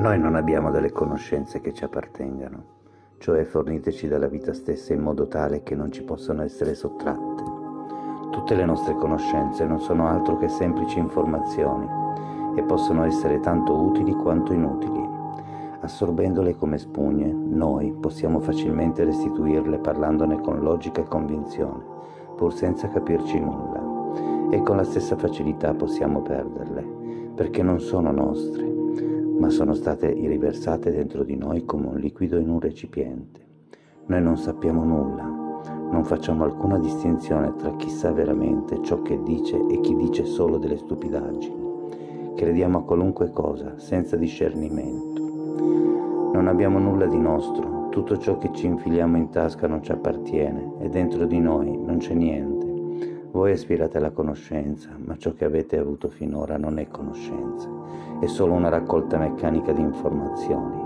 Noi non abbiamo delle conoscenze che ci appartengano, cioè forniteci dalla vita stessa in modo tale che non ci possano essere sottratte. Tutte le nostre conoscenze non sono altro che semplici informazioni e possono essere tanto utili quanto inutili. Assorbendole come spugne, noi possiamo facilmente restituirle parlandone con logica e convinzione, pur senza capirci nulla, e con la stessa facilità possiamo perderle, perché non sono nostre, ma sono state riversate dentro di noi come un liquido in un recipiente. Noi non sappiamo nulla, non facciamo alcuna distinzione tra chi sa veramente ciò che dice e chi dice solo delle stupidaggini. Crediamo a qualunque cosa, senza discernimento. Non abbiamo nulla di nostro, tutto ciò che ci infiliamo in tasca non ci appartiene e dentro di noi non c'è niente. Voi aspirate alla conoscenza, ma ciò che avete avuto finora non è conoscenza, è solo una raccolta meccanica di informazioni.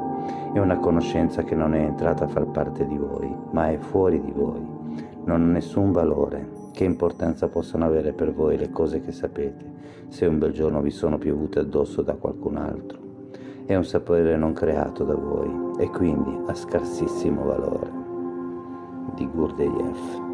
È una conoscenza che non è entrata a far parte di voi, ma è fuori di voi. Non ha nessun valore. Che importanza possono avere per voi le cose che sapete, se un bel giorno vi sono piovute addosso da qualcun altro? È un sapere non creato da voi e quindi ha scarsissimo valore. Di Gurdjieff